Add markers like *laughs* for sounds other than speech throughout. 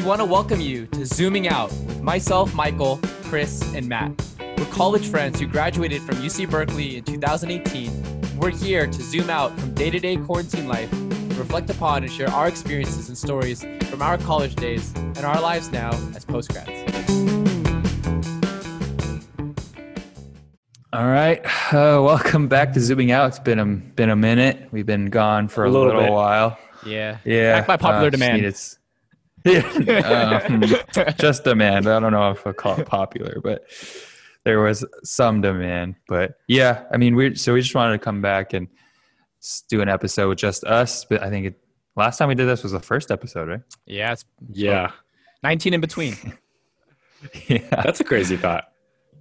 we want to welcome you to Zooming Out with myself, Michael, Chris, and Matt. We're college friends who graduated from UC Berkeley in 2018. We're here to zoom out from day to day quarantine life, reflect upon and share our experiences and stories from our college days and our lives now as postgrads. All right, uh, welcome back to Zooming Out. It's been a been a minute. We've been gone for a, A little little, while. Yeah. Yeah, Back by popular uh, demand. needed Yeah, um, just demand. I don't know if I call it popular, but there was some demand. But yeah, I mean, we so we just wanted to come back and do an episode with just us. But I think it, last time we did this was the first episode, right? Yeah, it's Yeah, 19 in between. *laughs* Yeah, that's a crazy thought.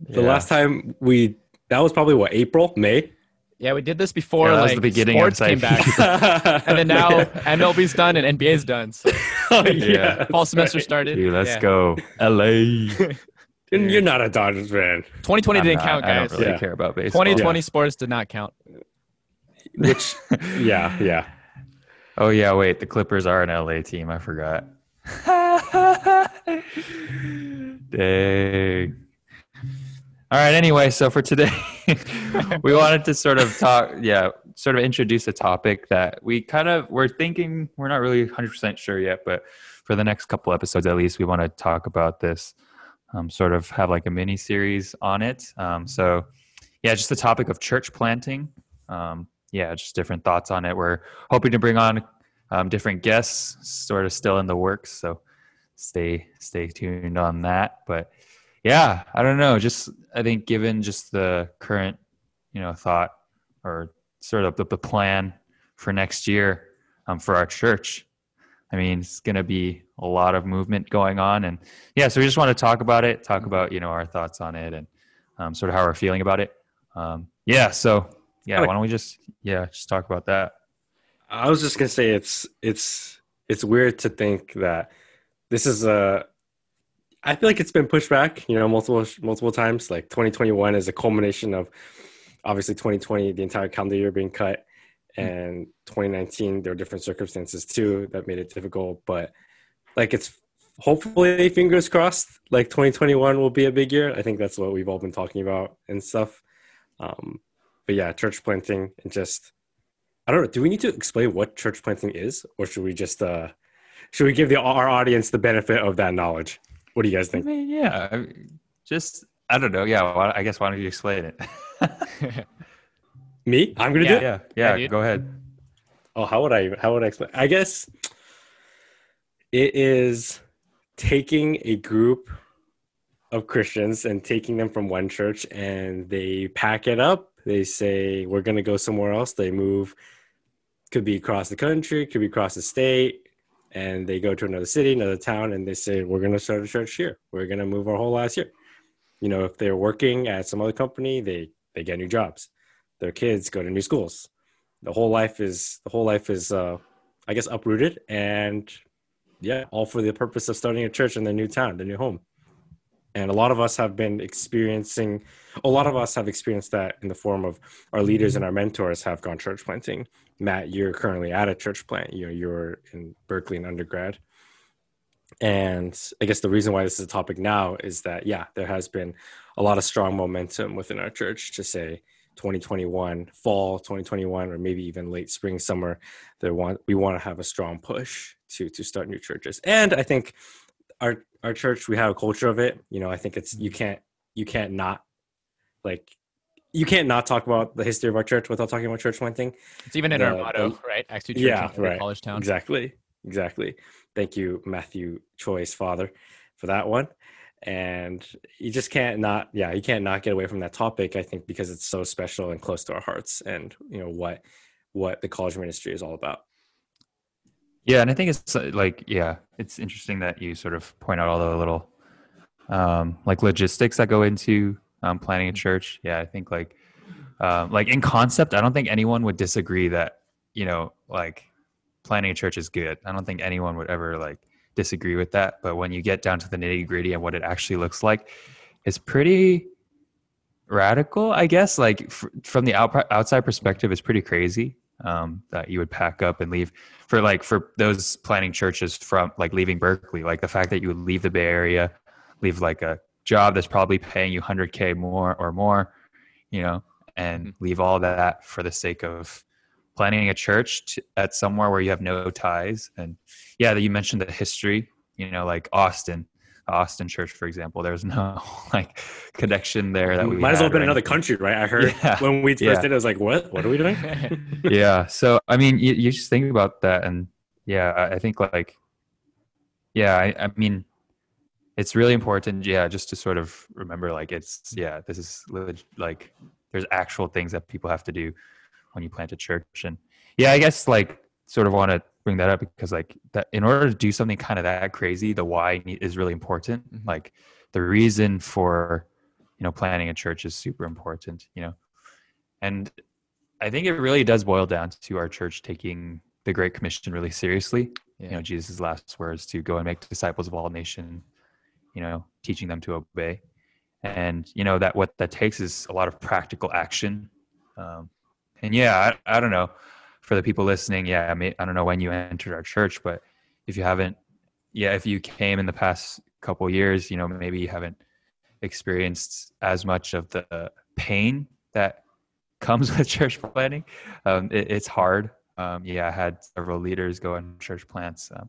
The Yeah. last time we that was probably what April, May. Yeah, we did this before Yeah, that was like the beginning of sports came back. *laughs* And then now *laughs* MLB's done and NBA's done. So *laughs* oh, Yeah. fall semester right. started. Dude, let's Yeah. go, LA. *laughs* And you're not a Dodgers fan, 2020 I'm didn't not- count, I guys. don't really Yeah. care about baseball. 2020 sports did not count. which yeah, yeah. *laughs* Oh yeah, wait. The Clippers are an LA team. I forgot. Dang. All right. Anyway, so for today, *laughs* we wanted to sort of talk. Yeah, sort of introduce a topic that we kind of we're thinking we're not really 100 percent sure yet, but for the next couple episodes at least, we want to talk about this. Um, sort of have like a mini series on it. Um, so yeah, just the topic of church planting. Um, yeah, just different thoughts on it. We're hoping to bring on um, different guests, sort of still in the works. So stay stay tuned on that. But yeah, I don't know. Just I think given just the current, you know, thought or sort of the, the plan for next year um, for our church. I mean, it's going to be a lot of movement going on, and yeah, so we just want to talk about it, talk about you know our thoughts on it, and um, sort of how we're feeling about it. Um, yeah, so yeah, why don't we just yeah just talk about that? I was just gonna say it's it's it's weird to think that this is a. I feel like it's been pushed back, you know, multiple multiple times. Like 2021 is a culmination of obviously 2020, the entire calendar year being cut, and 2019 there were different circumstances too that made it difficult. But like it's hopefully fingers crossed, like 2021 will be a big year. I think that's what we've all been talking about and stuff. Um, but yeah, church planting and just I don't know. Do we need to explain what church planting is, or should we just uh, should we give the our audience the benefit of that knowledge? What do you guys I think? mean, yeah, I- just I don't know. Yeah, why, I guess why don't you explain it? Me? *laughs* I'm gonna do it. yeah, yeah. dude. go ahead. Oh, how would I? How would I explain? I guess it is taking a group of Christians and taking them from one church, and they pack it up. They say we're gonna go somewhere else. They move. Could be across the country. Could be across the state. And they go to another city, another town, and they say we're gonna start a church here. We're gonna move our whole lives here. You know, if they're working at some other company, they they get new jobs. Their kids go to new schools the whole life is the whole life is uh i guess uprooted and yeah all for the purpose of starting a church in their new town their new home and a lot of us have been experiencing a lot of us have experienced that in the form of our leaders and our mentors have gone church planting matt you're currently at a church plant you know you're in berkeley in undergrad. And i guess the reason why this is a topic now is that yeah there has been a lot of strong momentum within our church to say 2021 fall 2021 or maybe even late spring summer they want we want to have a strong push to to start new churches. And i think our our church we have a culture of it. You know i think it's you can't you can't not like you can't not talk about the history of our church without talking about church planting It's even in our motto, the- right? Acts 2 Church Yeah, in right. college town. Exactly. Exactly. Thank you, Matthew Choi's father, for that one. And you just can't not, yeah, you can't not get away from that topic. I think because it's so special and close to our hearts, and you know what what the college ministry is all about. Yeah, and I think it's uh, like yeah, it's interesting that you sort of point out all the little um, like logistics that go into um, planting a church. Yeah, I think like um, like in concept, I don't think anyone would disagree that you know like planting a church is good. I don't think anyone would ever like disagree with that. But when you get down to the nitty gritty and what it actually looks like, it's pretty radical, I guess. Like f- from the out- outside perspective, it's pretty crazy. um, that you would pack up and leave for like for those planting churches from like leaving Berkeley, like the fact that you would leave the Bay Area, leave like a job that's probably paying you 100k more or more, you know, and Mhm. leave all that for the sake of planting a church to, at somewhere where you have no ties. And yeah, that you mentioned the history, you know, like Austin, Austin Church, for example. There's no *laughs* like connection there that we Might as well have been another country, right? I heard *laughs* Yeah. when we first Yeah. did it, I was like, what? What are we doing? *laughs* yeah so i mean you, you just think about that and yeah i, I think like yeah I, I mean it's really important yeah just to sort of remember like it's yeah this is like there's actual things that people have to do when you plant a church. And yeah i guess like sort of want to bring that up because like that in order to do something kind of that crazy the why is really important. Mhm. like the reason for you know planting a church is super important you know? And i think it really does boil down to our church taking the great commission really seriously. You know jesus' last words to go and make disciples of all nations you know teaching them to obey. And you know that what that takes is a lot of practical action. Um, and yeah I, I don't know. For the people listening yeah I, may, I don't know when you entered our church but if you haven't yeah if you came in the past couple years you know maybe you haven't experienced as much of the pain that *laughs* comes with church planting um, it, it's hard. Um, yeah i had several leaders go on church plants um,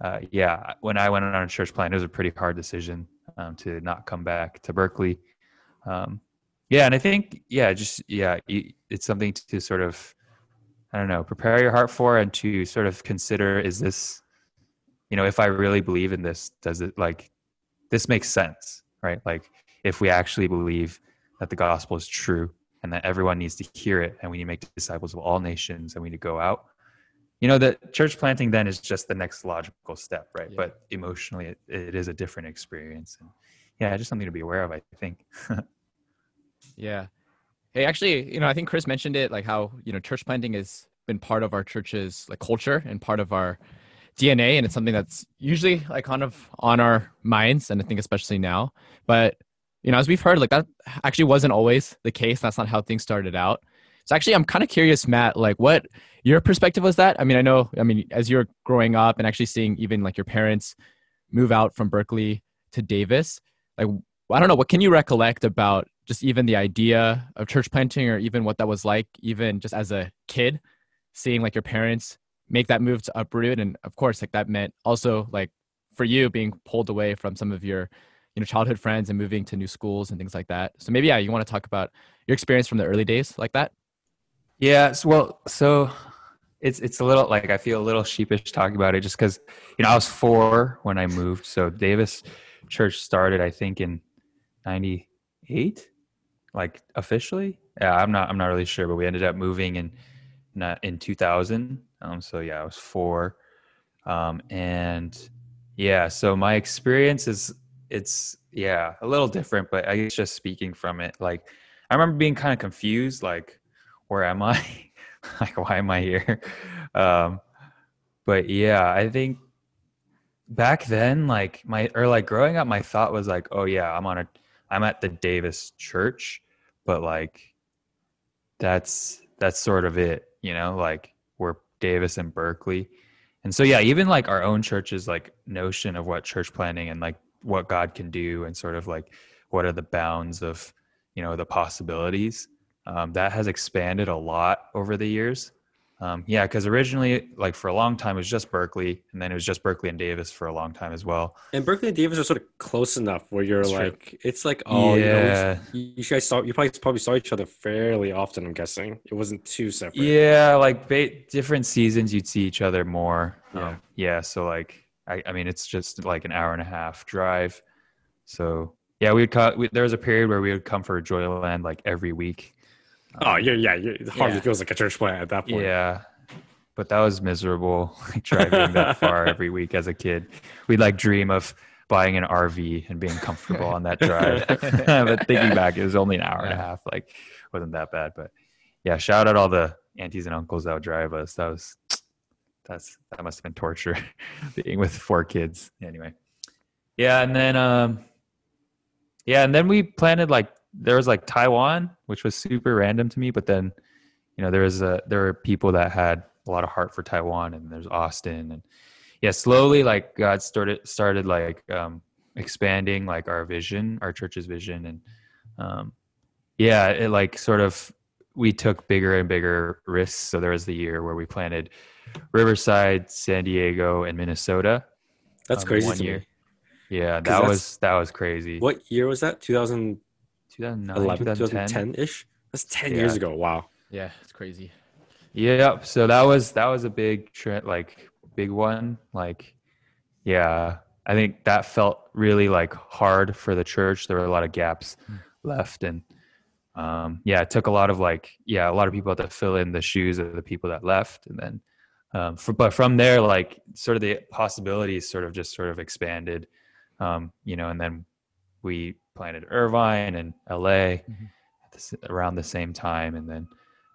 uh, yeah when i went on a church plan, it was a pretty hard decision um, to not come back to berkeley. Um, yeah and i think yeah just yeah it's something to sort of i don't know prepare your heart for and to sort of consider is this you know if i really believe in this does it like this makes sense right? Like if we actually believe that the gospel is true and that everyone needs to hear it and we need to make disciples of all nations and we need to go out you know the church planting then is just the next logical step right Yeah. but emotionally it, it is a different experience and yeah just something to be aware of i think *laughs* Yeah. Hey, actually, you know, I think Chris mentioned it, like how you know church planting has been part of our church's like culture and part of our DNA, and it's something that's usually like kind of on our minds, and I think especially now. But you know, as we've heard, like that actually wasn't always the case. That's not how things started out. So actually, I'm kind of curious, Matt, like what your perspective was that? I mean, I know, I mean, as you're growing up and actually seeing even like your parents move out from Berkeley to Davis, like I don't know, what can you recollect about just even the idea of church planting or even what that was like, even just as a kid, seeing like your parents make that move to uproot. And of course, like that meant also like for you being pulled away from some of your, you know, childhood friends and moving to new schools and things like that. So maybe, yeah, you want to talk about your experience from the early days like that? Yeah, so, well, so it's it's a little like I feel a little sheepish talking about it just because you know I was four when I moved. So Davis Church started I think in '98, like officially. Yeah, I'm not I'm not really sure, but we ended up moving in in 2000. Um, so yeah, I was four, um, and yeah, so my experience is it's yeah a little different, but I guess just speaking from it, like I remember being kind of confused, like where am I? *laughs* like, why am I here? Um, but yeah, I think back then, like my or like growing up, my thought was like, oh yeah, I'm on a, I'm at the Davis Church, but like, that's that's sort of it, you know, like we're Davis and Berkeley, and so yeah, even like our own church's like notion of what church planting and like what God can do, and sort of like what are the bounds of you know the possibilities um, that has expanded a lot over the years um, yeah because originally like for a long time it was just berkeley and then it was just berkeley and davis for a long time as well And Berkeley and Davis are sort of close enough where you're That's true. like, it's like, oh, Yeah. you know, you guys saw, you probably probably saw each other fairly often. I'm guessing it wasn't too separate. yeah like ba- different seasons you'd see each other more Yeah. um, yeah so like I, I mean it's just like an hour and a half drive so yeah we would cut we, there was a period where we would come for joyland like every week Oh, yeah, yeah. yeah. It hardly Yeah. feels like a church plant at that point. Yeah. But that was miserable, *laughs* driving that *laughs* far every week as a kid. We'd like dream of buying an RV and being comfortable on that drive. *laughs* but thinking back, it was only an hour and a half. Like, wasn't that bad. But yeah, shout out all the aunties and uncles that would drive us. That was, *tsk* that's, that must have been torture being with four kids. Anyway. Yeah. And then, um, yeah. And then we planted like, there was like Taiwan, which was super random to me. But then, you know there was a there were people that had a lot of heart for Taiwan, and there's Austin, and yeah, slowly like God started started like um, expanding like our vision, our church's vision, and um, yeah, it like sort of we took bigger and bigger risks. So there was the year where we planted Riverside, San Diego, and Minnesota. That's um, crazy. One to year. me. Yeah, that was that was crazy. What year was that? 2011, 2009, 2010. 2010 ish. That's 10 Yeah. years ago. Wow. Yeah, it's crazy. Yep. So that was that was a big trend, like big one. Like, yeah, I think that felt really like hard for the church. There were a lot of gaps Mm. left, and um, yeah, it took a lot of like yeah, a lot of people to fill in the shoes of the people that left, and then um, for, but from there, like sort of the possibilities sort of just sort of expanded, um, you know, and then we planted Irvine and LA Mhm. at the, around the same time, and then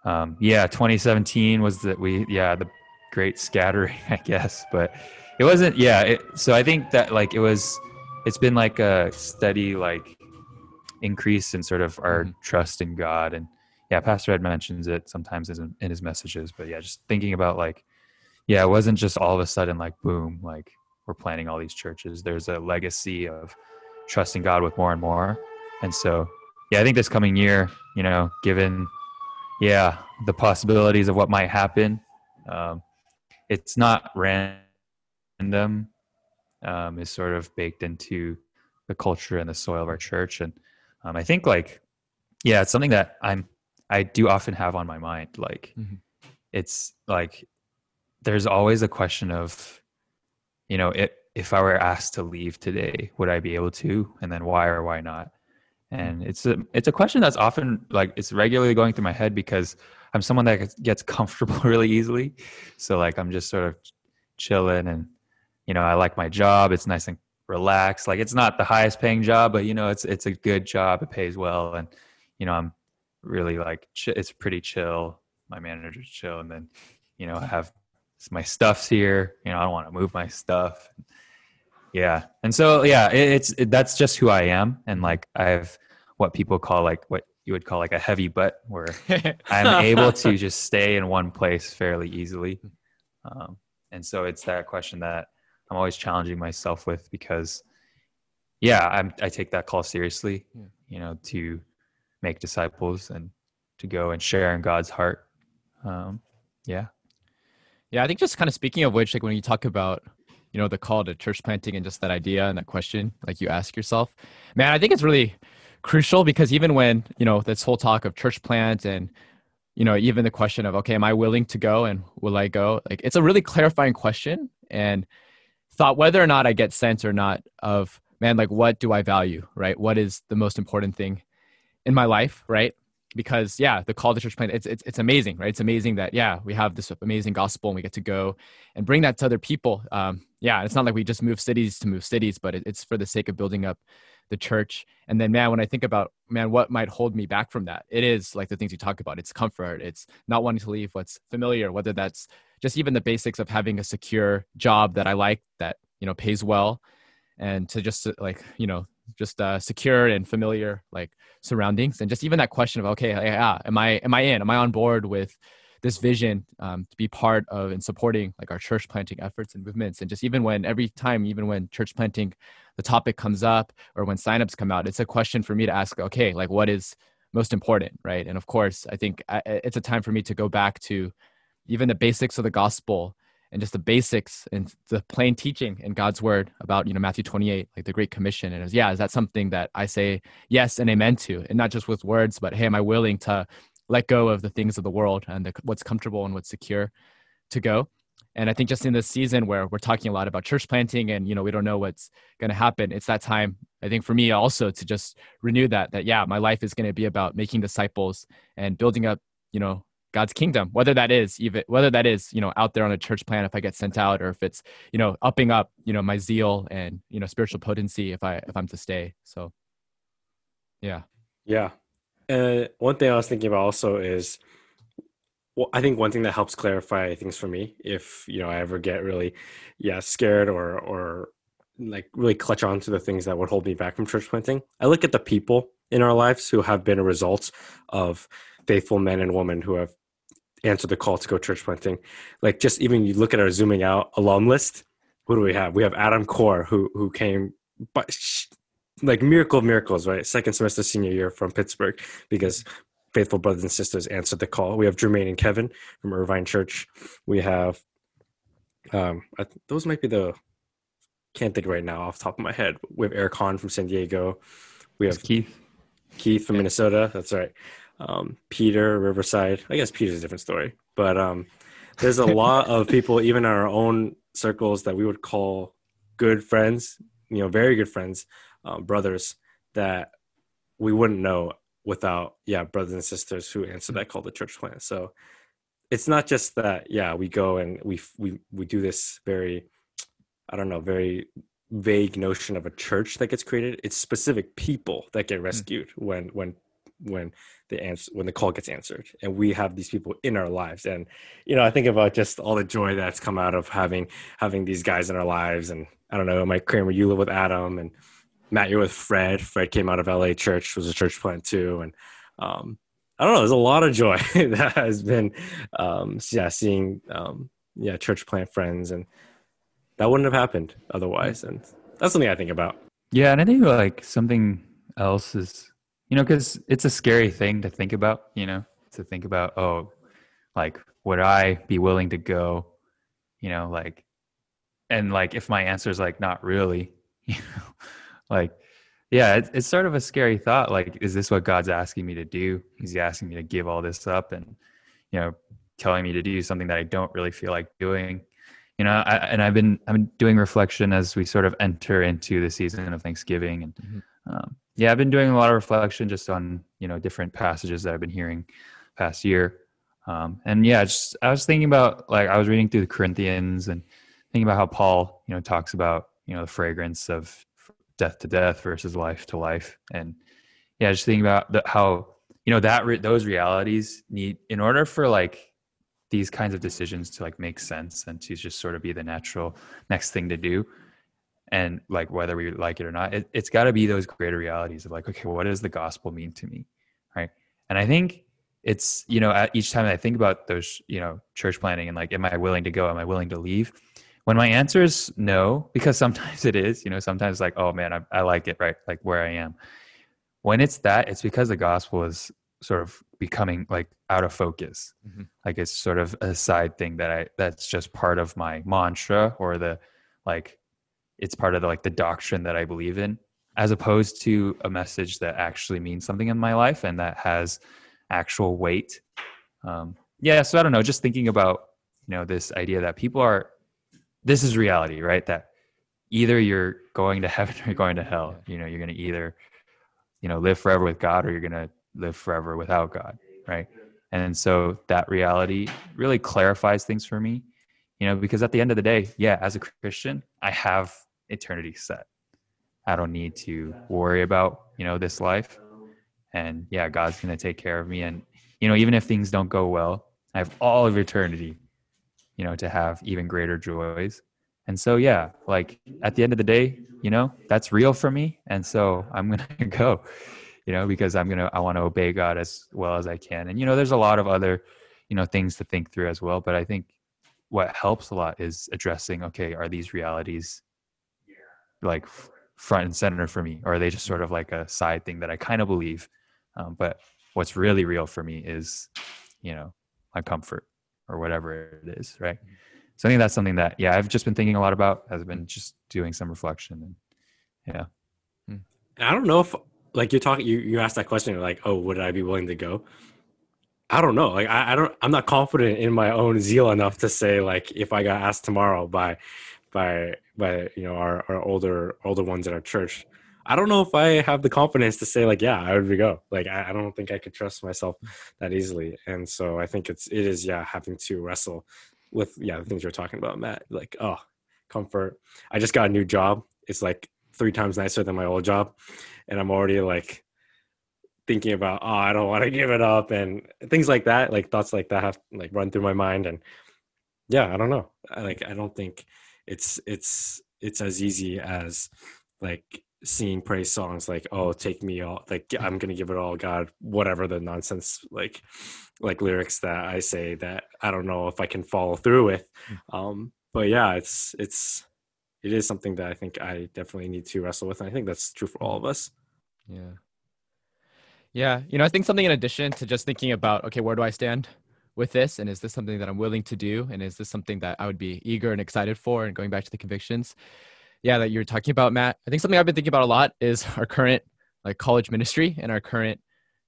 um, yeah 2017 was that we yeah the great scattering *laughs* i guess but it wasn't yeah it, so i think that like it was it's been like a steady like increase in sort of our Mhm. trust in god and yeah pastor ed mentions it sometimes in, in his messages but yeah just thinking about like yeah it wasn't just all of a sudden like boom like we're planting all these churches there's a legacy of trusting god with more and more and so yeah i think this coming year you know given yeah the possibilities of what might happen um, it's not random um, is sort of baked into the culture and the soil of our church and um, i think like yeah it's something that i'm i do often have on my mind like Mhm. it's like there's always a question of you know it, if i were asked to leave today would i be able to? And then why or why not? And it's a it's a question that's often like it's regularly going through my head because i'm someone that gets- *laughs* comfortable really easily. So like i'm just sort of chilling and you know i like my job. It's nice and relaxed. Like it's not the highest paying job but you know it's it's a good job. It pays well. And you know i'm really like it's pretty chill. My manager's chill. And then you know I have my stuff's here. You know i don't want to move my stuff yeah. And so yeah it, it's it, that's just who i am. And like i have what people call like what you would call like a heavy butt where *laughs* i'm able to just stay in one place fairly easily. Um, and so it's that question that i'm always challenging myself with because yeah I'm, i take that call seriously Yeah. you know to make disciples and to go and share in god's heart. Um, yeah. Yeah, I think just kind of speaking of which, like when you talk about, you know, the call to church planting and just that idea and that question, like you ask yourself, man, I think it's really crucial because even when, you know, this whole talk of church plant and, you know, even the question of, okay, am I willing to go and will I go? Like it's a really clarifying question and thought whether or not I get sent or not of, man, like what do I value, right? What is the most important thing in my life, right? Because yeah the call to church plan it's, it's it's amazing right? It's amazing that yeah we have this amazing gospel and we get to go and bring that to other people. Um yeah it's not like we just move cities to move cities but it, it's for the sake of building up the church. And then man when i think about man what might hold me back from that it is like the things you talk about. It's comfort. It's not wanting to leave what's familiar whether that's just even the basics of having a secure job that i like that you know pays well. And to just like you know just uh, secure and familiar like surroundings. And just even that question of okay yeah am i am i in? Am i on board with this vision um, to be part of and supporting like our church planting efforts and movements? And just even when every time even when church planting the topic comes up or when signups come out it's a question for me to ask okay like what is most important right? And of course i think I, it's a time for me to go back to even the basics of the gospel and just the basics and the plain teaching in God's word about, you know, Matthew 28, like the Great Commission. And it was, yeah, is that something that I say yes and amen to? And not just with words, but hey, am I willing to let go of the things of the world and the, what's comfortable and what's secure to go? And I think just in this season where we're talking a lot about church planting and, you know, we don't know what's going to happen, it's that time, I think for me also to just renew that, that, yeah, my life is going to be about making disciples and building up, you know, God's kingdom, whether that is even whether that is you know out there on a church plan if I get sent out, or if it's you know upping up you know my zeal and you know spiritual potency if I if I'm to stay. So, yeah, Yeah. Uh, one thing I was thinking about also is, well, I think one thing that helps clarify things for me, if you know I ever get really, yeah, scared or or like really clutch on to the things that would hold me back from church planting, I look at the people in our lives who have been a result of faithful men and women who have answered the call to go church planting. Like just even you look at our zooming out alum list, what do we have? We have Adam Core who who came but like miracle of miracles, right? Second semester senior year from Pittsburgh because faithful brothers and sisters answered the call. We have Jermaine and Kevin from Irvine Church. We have um I, those might be the can't think right now off the top of my head. We have Eric Hahn from San Diego. We have Keith. Keith from Minnesota. That's right. Um, Peter Riverside. I guess Peter's a different story, but um, there's a lot of people, *laughs* even in our own circles, that we would call good friends. You know, very good friends, um, brothers that we wouldn't know without yeah brothers and sisters who answer that call to church plant. So it's not just that yeah we go and we we we do this very I don't know very vague notion of a church that gets created. It's specific people that get rescued mm. when when when the answer when the call gets answered and we have these people in our lives. And you know i think about just all the joy that's come out of having having these guys in our lives. And i don't know mike kramer you live with adam and matt you're with fred. Fred came out of la church was a church plant too. And um i don't know there's a lot of joy *laughs* that has been um yeah seeing um yeah church plant friends and that wouldn't have happened otherwise. And that's something i think about. Yeah and i think like something else is you know because it's a scary thing to think about you know to think about oh like would i be willing to go you know like and like if my answer is like not really *laughs* you know like yeah it's, it's sort of a scary thought like is this what god's asking me to do is he asking me to give all this up and you know telling me to do something that i don't really feel like doing you know I, and i've been i've been doing reflection as we sort of enter into the season of thanksgiving and mm-hmm. um, yeah, I've been doing a lot of reflection just on you know different passages that I've been hearing past year, um, and yeah, just I was thinking about like I was reading through the Corinthians and thinking about how Paul you know talks about you know the fragrance of death to death versus life to life, and yeah, just thinking about the, how you know that re- those realities need in order for like these kinds of decisions to like make sense and to just sort of be the natural next thing to do and like whether we like it or not it, has got to be those greater realities of like okay what does the gospel mean to me right? And i think it's you know at each time i think about those you know church planting and like am i willing to go? Am i willing to leave? When my answer is no because *laughs* sometimes it is you know sometimes like oh man i, I like it right? Like where i am. When it's that it's because the gospel is sort of becoming like out of focus. Mm-hmm. like it's sort of a side thing that i that's just part of my mantra or the like it's part of the, like the doctrine that I believe in, as opposed to a message that actually means something in my life and that has actual weight. Um, yeah, so I don't know. Just thinking about you know this idea that people are, this is reality, right? That either you're going to *laughs* heaven or you're going to hell. You know, you're going to either you know live forever with God or you're going to live forever without God, right? And so that reality really clarifies things for me you know because at the end of the day yeah as a christian i have eternity set. I don't need to worry about you know this life. And yeah god's going to take care of me. And you know even if things don't go well i have all of eternity you know to have even greater joys. And so yeah like at the end of the day you know that's real for me. And so i'm going *laughs* to go you know because i'm going to i want to obey god as well as i can. And you know there's a lot of other you know things to think through as well. But i think what helps a lot is addressing okay are these realities like front and center for me or are they just sort of like a side thing that i kind of believe um, but what's really real for me is you know my comfort or whatever it is right so i think that's something that yeah i've just been thinking a lot about has been just doing some reflection and yeah hmm. i don't know if like you're talking you, you asked that question like oh would i be willing to go I don't know. Like I, I don't I'm not confident in my own zeal enough to say like if I got asked tomorrow by by by you know our, our older older ones at our church, I don't know if I have the confidence to say like yeah I would go. Like I, I don't think I could trust myself that easily. And so I think it's it is yeah having to wrestle with yeah the things you're talking about, Matt. Like oh comfort. I just got a new job. It's like three times nicer than my old job, and I'm already like thinking about oh i don't want to give it up and things like that like thoughts like that have like run through my mind and yeah i don't know I, like i don't think it's it's it's as easy as like singing praise songs like oh take me all like i'm gonna give it all god whatever the nonsense like like lyrics that i say that i don't know if i can follow through with Hmm. um but yeah it's it's it is something that i think i definitely need to wrestle with and i think that's true for all of us Yeah. Yeah. You know, I think something in addition to just thinking about, okay, where do I stand with this? And is this something that I'm willing to do? And is this something that I would be eager and excited for? And going back to the convictions, yeah, that you're talking about, Matt. I think something I've been thinking about a lot is *laughs* our current like college ministry and our current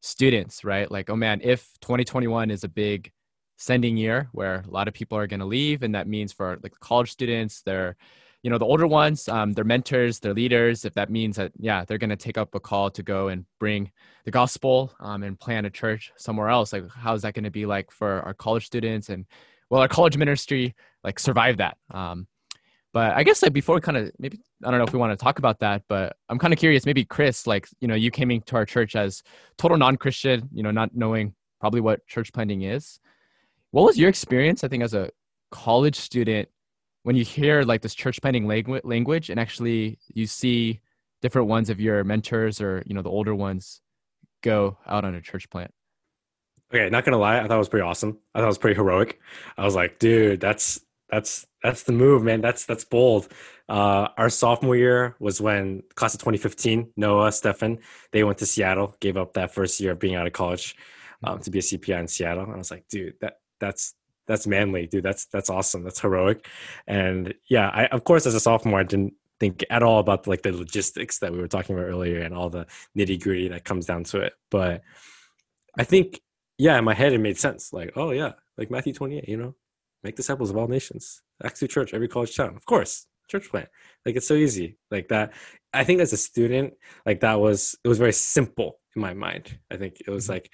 students, right? Like, oh man, if 2021 is a big sending year where a lot of people are going to leave, and that means for like college students, they're you know the older ones um, their mentors their leaders if that means that yeah they're going to take up a call to go and bring the gospel um, and plant a church somewhere else like how's that going to be like for our college students and well our college ministry like survive that um, but i guess like before we kind of maybe i don't know if we want to talk about that but i'm kind of curious maybe chris like you know you came into our church as total non-christian you know not knowing probably what church planting is. What was your experience i think as a college student when you hear like this church planting langu- language and actually you see different ones of your mentors or you know the older ones go out on a church plant. Okay not gonna lie i thought it was pretty awesome. I thought it was pretty heroic. I was like dude that's that's that's the move man. That's that's bold. Uh our sophomore year was when class of 2015 noah stefan they went to seattle gave up that first year of being out of college um, to be a cpi in seattle. And i was like dude that that's that's manly dude that's that's awesome that's heroic. And yeah i of course as a sophomore i didn't think at all about like the logistics that we were talking about earlier and all the nitty gritty that comes down to it. But i think yeah in my head it made sense like oh yeah like matthew 28 you know make disciples of all nations acts 2 church every college town of course church plant like it's so easy like that i think as a student like that was it was very simple in my mind i think it was mm-hmm. like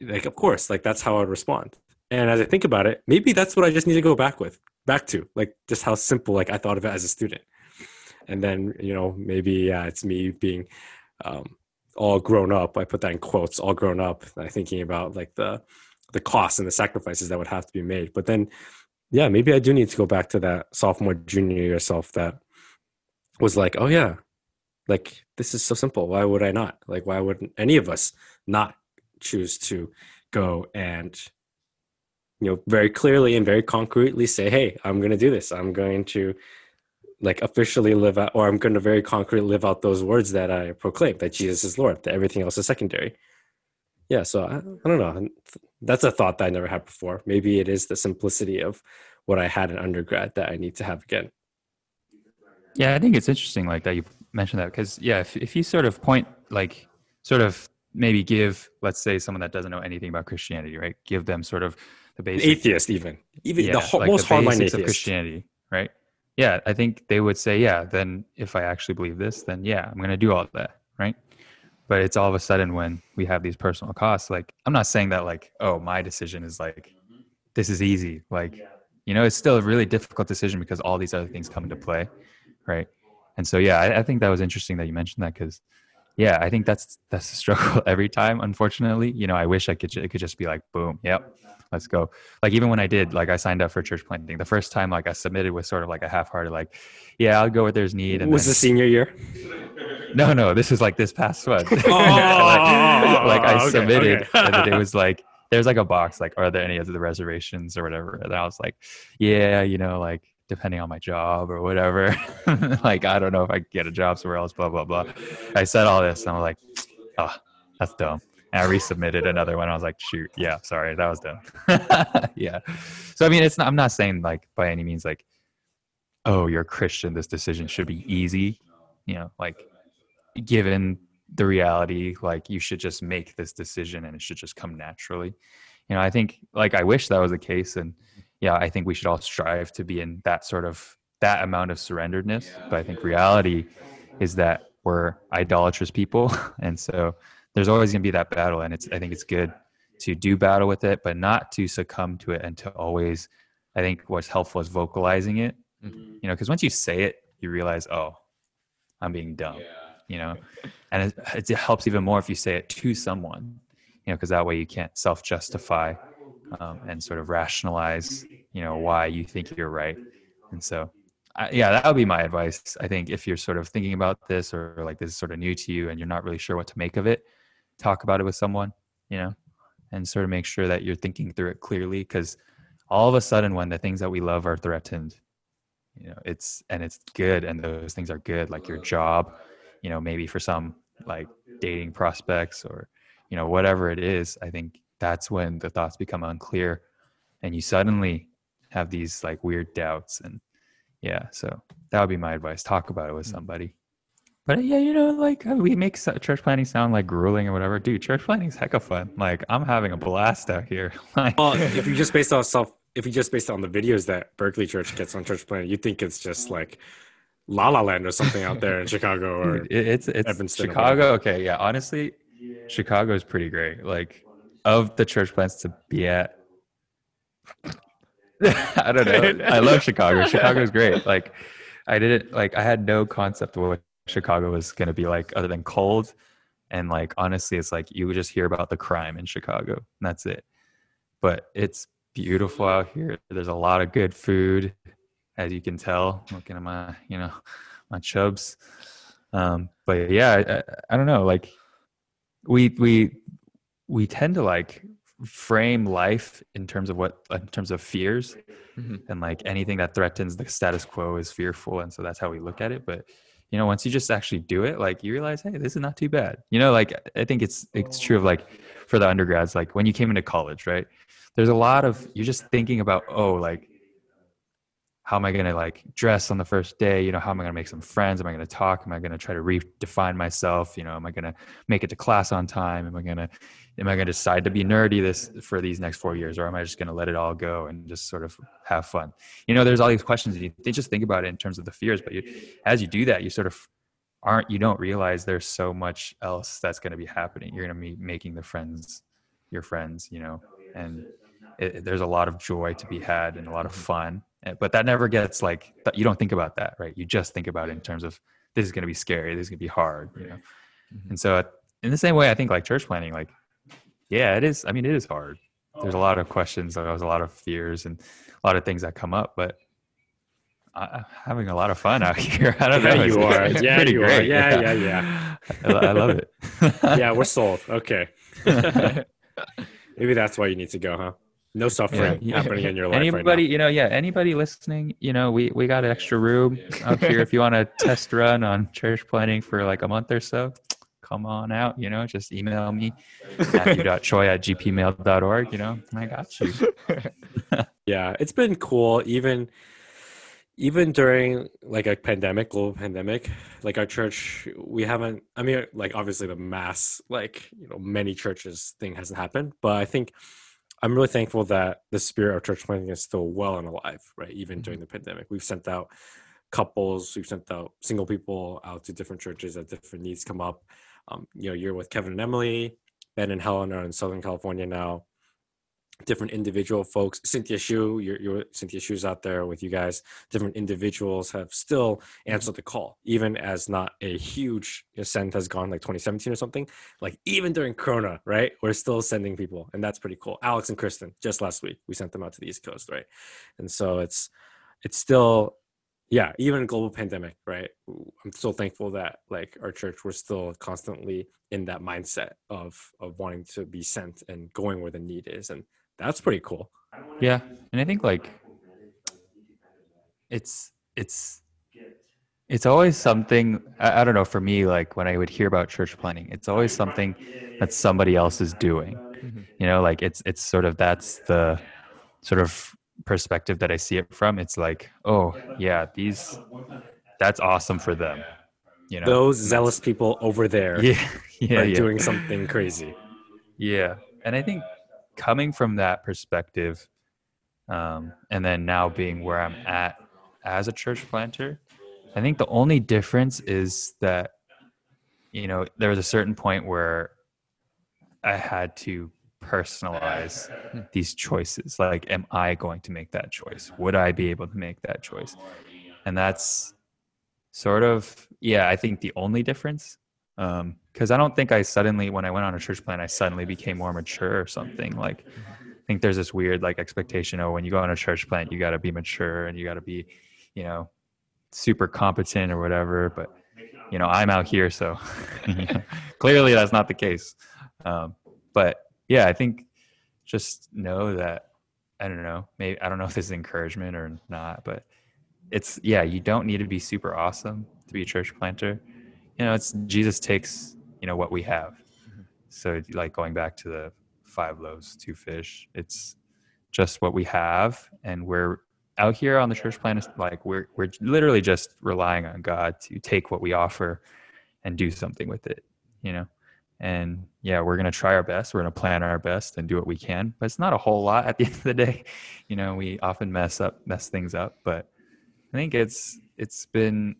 like of course like that's how i would respond and as i think about it maybe that's what i just need to go back with back to like just how simple like i thought of it as a student. And then you know maybe yeah it's me being um all grown up. I put that in quotes all grown up thinking about like the the costs and the sacrifices that would have to be made. But then yeah maybe i do need to go back to that sophomore junior year self that was like oh yeah like this is so simple. Why would i not? Like why would any of us not choose to go and you know very clearly and very concretely say hey i'm going to do this. I'm going to like officially live out or i'm going to very concretely live out those words that i proclaim that jesus is lord that everything else is secondary. Yeah so I, I don't know. That's a thought that i never had before. Maybe it is the simplicity of what i had in undergrad that i need to have again. Yeah, I think it's interesting like that you mentioned that because yeah, if if you sort of point like sort of maybe give let's say someone that doesn't know anything about Christianity, right? Give them sort of the atheist even even yeah, the ho- like most the hardline basics of Christianity, right? Yeah, I think they would say, yeah, then if I actually believe this, then yeah, I'm going to do all that, right? But it's all of a sudden when we have these personal costs, like I'm not saying that like, oh, my decision is like this is easy. Like, you know, it's still a really difficult decision because all these other things come into play, right? And so yeah, I, I think that was interesting that you mentioned that because yeah, I think that's that's the *laughs* struggle every time. Unfortunately, you know, I wish I could it could just be like, boom, yep, let's go. Like even when I did, like I signed up for church planting. The first time, like I submitted with sort of like a half-hearted, like, yeah, I'll go where there's need. And was then, the senior year *laughs* no, no, this is like this past one. *laughs* Oh, like, Oh, like I okay, submitted, okay. and it was like there's like a box like, are there any other reservations or whatever? And I was like, yeah, you know, like depending on my job or whatever. *laughs* like I don't know if I get a job somewhere else. Blah blah blah. I said all this, and I'm like, oh, that's dumb. And I resubmitted another one. I was like, shoot, yeah, sorry, that was dumb. *laughs* yeah. So I mean, it's not. I'm not saying like by any means like, oh, you're a Christian. This decision should be easy. You know, like given the reality, like you should just make this decision and it should just come naturally. You know, I think like I wish that was the case, and yeah, I think we should all strive to be in that sort of that amount of surrenderedness. But I think reality is that we're idolatrous people, *laughs* and so there's always going to be that battle. And it's I think it's good to do battle with it, but not to succumb to it, and to always. I think what's helpful is vocalizing it. Mm-hmm. You know, because once you say it, you realize, oh, I'm being dumb. You know, and it, it helps even more if you say it to someone. You know, because that way you can't self-justify um, and sort of rationalize, you know, why you think you're right. And so, I, yeah, that would be my advice. I think if you're sort of thinking about this or like this is sort of new to you and you're not really sure what to make of it, talk about it with someone, you know, and sort of make sure that you're thinking through it clearly because all of a sudden when the things that we love are threatened, you know, it's and it's good and those things are good like your job, you know, maybe for some like dating prospects or you know whatever it is, I think that's when the thoughts become unclear and you suddenly have these like weird doubts and yeah so that would be my advice talk about it with Hmm. somebody. But yeah you know like uh, we make church planting sound like grueling or whatever. Dude church planting's heck of fun. Like i'm having a blast out here. *laughs* Well, if you just based on self, if you just based on the videos that Berkeley Church gets on church planning, you think it's just like La La Land or something out there in *laughs* Chicago or dude, it's it's Evanston chicago okay yeah honestly chicago is pretty great. Like of the church plans to be at? *laughs* I don't know. I love chicago. *laughs* Chicago's great. Like i didn't like i had no concept of what chicago was going to be like other than cold. And like honestly it's like you would just hear about the crime in chicago and that's it. But it's beautiful out here. There's a lot of good food as you can tell. Looking at my you know my chubs. Um but yeah I, I don't know. Like we we we tend to like frame life in terms of what in terms of fears Mhm. and like anything that threatens the status quo is fearful and so that's how we look at it. But you know once you just actually do it like you realize hey this is not too bad. You know like i think it's it's true of like for the undergrads like when you came into college right? There's a lot of you're just thinking about oh like how am I going to like dress on the first day? You know, how am I going to make some friends? Am I going to talk? Am I going to try to redefine myself? You know, am I going to make it to class on time? Am I going to, am I going to decide to be nerdy this for these next four years, or am I just going to let it all go and just sort of have fun? You know, there's all these questions. And you they just think about it in terms of the fears, but you, as you do that, you sort of aren't, you don't realize there's so much else that's going to be happening. You're going to be making the friends, your friends, you know, and it, there's a lot of joy to be had and a lot of fun Uh, Eh, but that never gets like you don't think about that right you just think about it in terms of this is going to be scary this is going to be hard you know mm-hmm. and so in the same way i think like church planting like yeah it is i mean it is hard there's a lot of questions there's a lot of fears and a lot of things that come up but i'm having a lot of fun out *laughs* here i don't Yeah, know you are. Yeah, pretty you are. great. Yeah, yeah, *laughs* yeah. I, I love it *laughs* yeah, we're sold. Okay. Maybe that's why you need to go, huh? No suffering Yeah. happening in your life anybody right you know yeah anybody listening you know we we got an extra room up here if you want to test run on church planting for like a month or so come on out you know just email me matthew.choi at gpmail.org you know i got you. *laughs* Yeah, it's been cool even even during like a pandemic, global pandemic, like our church, we haven't I mean like obviously the mass like, you know, many churches thing hasn't happened, but I think I'm really thankful that the spirit of church planting is still well and alive, right? Even during the pandemic. We've sent out couples, we've sent out single people out to different churches as different needs come up. Um, you know, you're with Kevin and Emily, Ben and Helen are in Southern California now. Different individual folks, Cynthia Shu, you're, you're Cynthia Shu's out there with you guys. Different individuals have still mm-hmm. answered the call, even as not a huge send has gone like 2017 or something. Like even during Corona, right? We're still sending people, and that's pretty cool. Alex and Kristen, just last week, we sent them out to the East Coast, right? And so it's it's still yeah even global pandemic right i'm still thankful that like our church we're still constantly in that mindset of of wanting to be sent and going where the need is and that's pretty cool yeah and i think like it's it's it's always something I, I don't know for me like when i would hear about church planting it's always something that somebody else is doing Mhm. you know like it's it's sort of that's the sort of perspective that i see it from it's like oh yeah these that's awesome for them you know those zealous people over there *laughs* yeah yeah, are yeah. doing something crazy Yeah. And I think coming from that perspective, um, and then now being where I'm at as a church planter, I think the only difference is that, you know, there was a certain point where I had to personalize these choices. Like, am I going to make that choice? Would I be able to make that choice? And that's sort of, yeah, I think the only difference um because i don't think i suddenly when i went on a church plan i suddenly became more mature or something like i think there's this weird like expectation oh when you go on a church plant you got to be mature and you got to be you know super competent or whatever, but you know, I'm out here, so *laughs* clearly that's not the case. Um, but yeah, I think just know that I don't know, maybe I don't know if this is encouragement or not, but it's yeah, you don't need to be super awesome to be a church planter. You know, it's Jesus takes you know what we have. Mm-hmm. So like going back to the five loaves, two fish, it's just what we have, and we're out here on the church plant. Like we're we're literally just relying on God to take what we offer and do something with it. You know, and yeah, we're gonna try our best. We're gonna plan our best and do what we can, but it's not a whole lot at the *laughs* end of the day. You know, we often mess up, mess things up, but I think it's it's been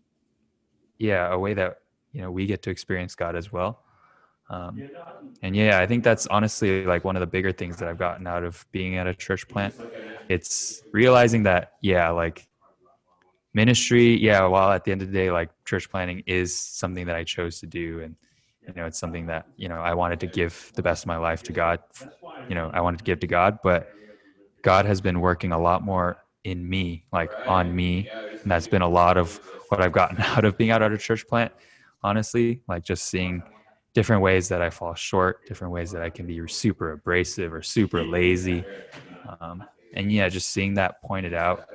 yeah a way that you know we get to experience God as well. Um, and yeah, I think that's honestly like one of the bigger things that I've gotten out of being at a church plant. It's realizing that yeah, like ministry, yeah, while at the end of the day, like church planting is something that I chose to do, and you know, it's something that you know I wanted to give the best of my life to God. You know, I wanted to give to God, but God has been working a lot more in me, like on me. And that's been a lot of what I've gotten *laughs* out of being out at a church plant, honestly, like just seeing different ways that I fall short, different ways that I can be super abrasive or super lazy. Um, and yeah, just seeing that pointed out,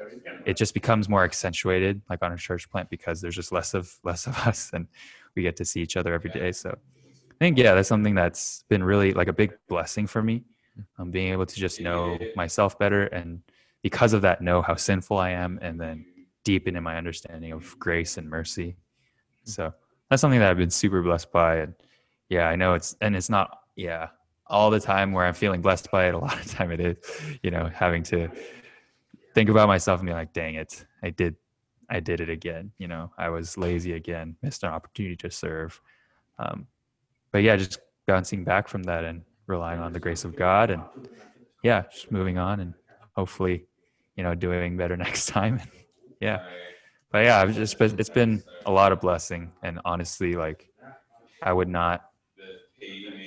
it just becomes more accentuated like on a church plant because there's just less of less of *laughs* us and we get to see each other every day. So I think yeah, that's something that's been really like a big blessing for me. Um, being able to just know myself better and because of that know how sinful I am and then deepen in my understanding of grace and mercy. So that's something that I've been super blessed by. And yeah, I know it's, and it's not, yeah, all the time where I'm feeling blessed by it. A *laughs* lot of time it is, you know, having to think about myself and be like, dang it, I did, I did it again. You know, I was lazy again, missed an opportunity to serve. Um, but yeah, just bouncing back from that and relying on the grace of God and yeah, just moving on and hopefully, you know, doing better *laughs* next time. yeah. But yeah, just been, it's been a lot of blessing and honestly, like I would not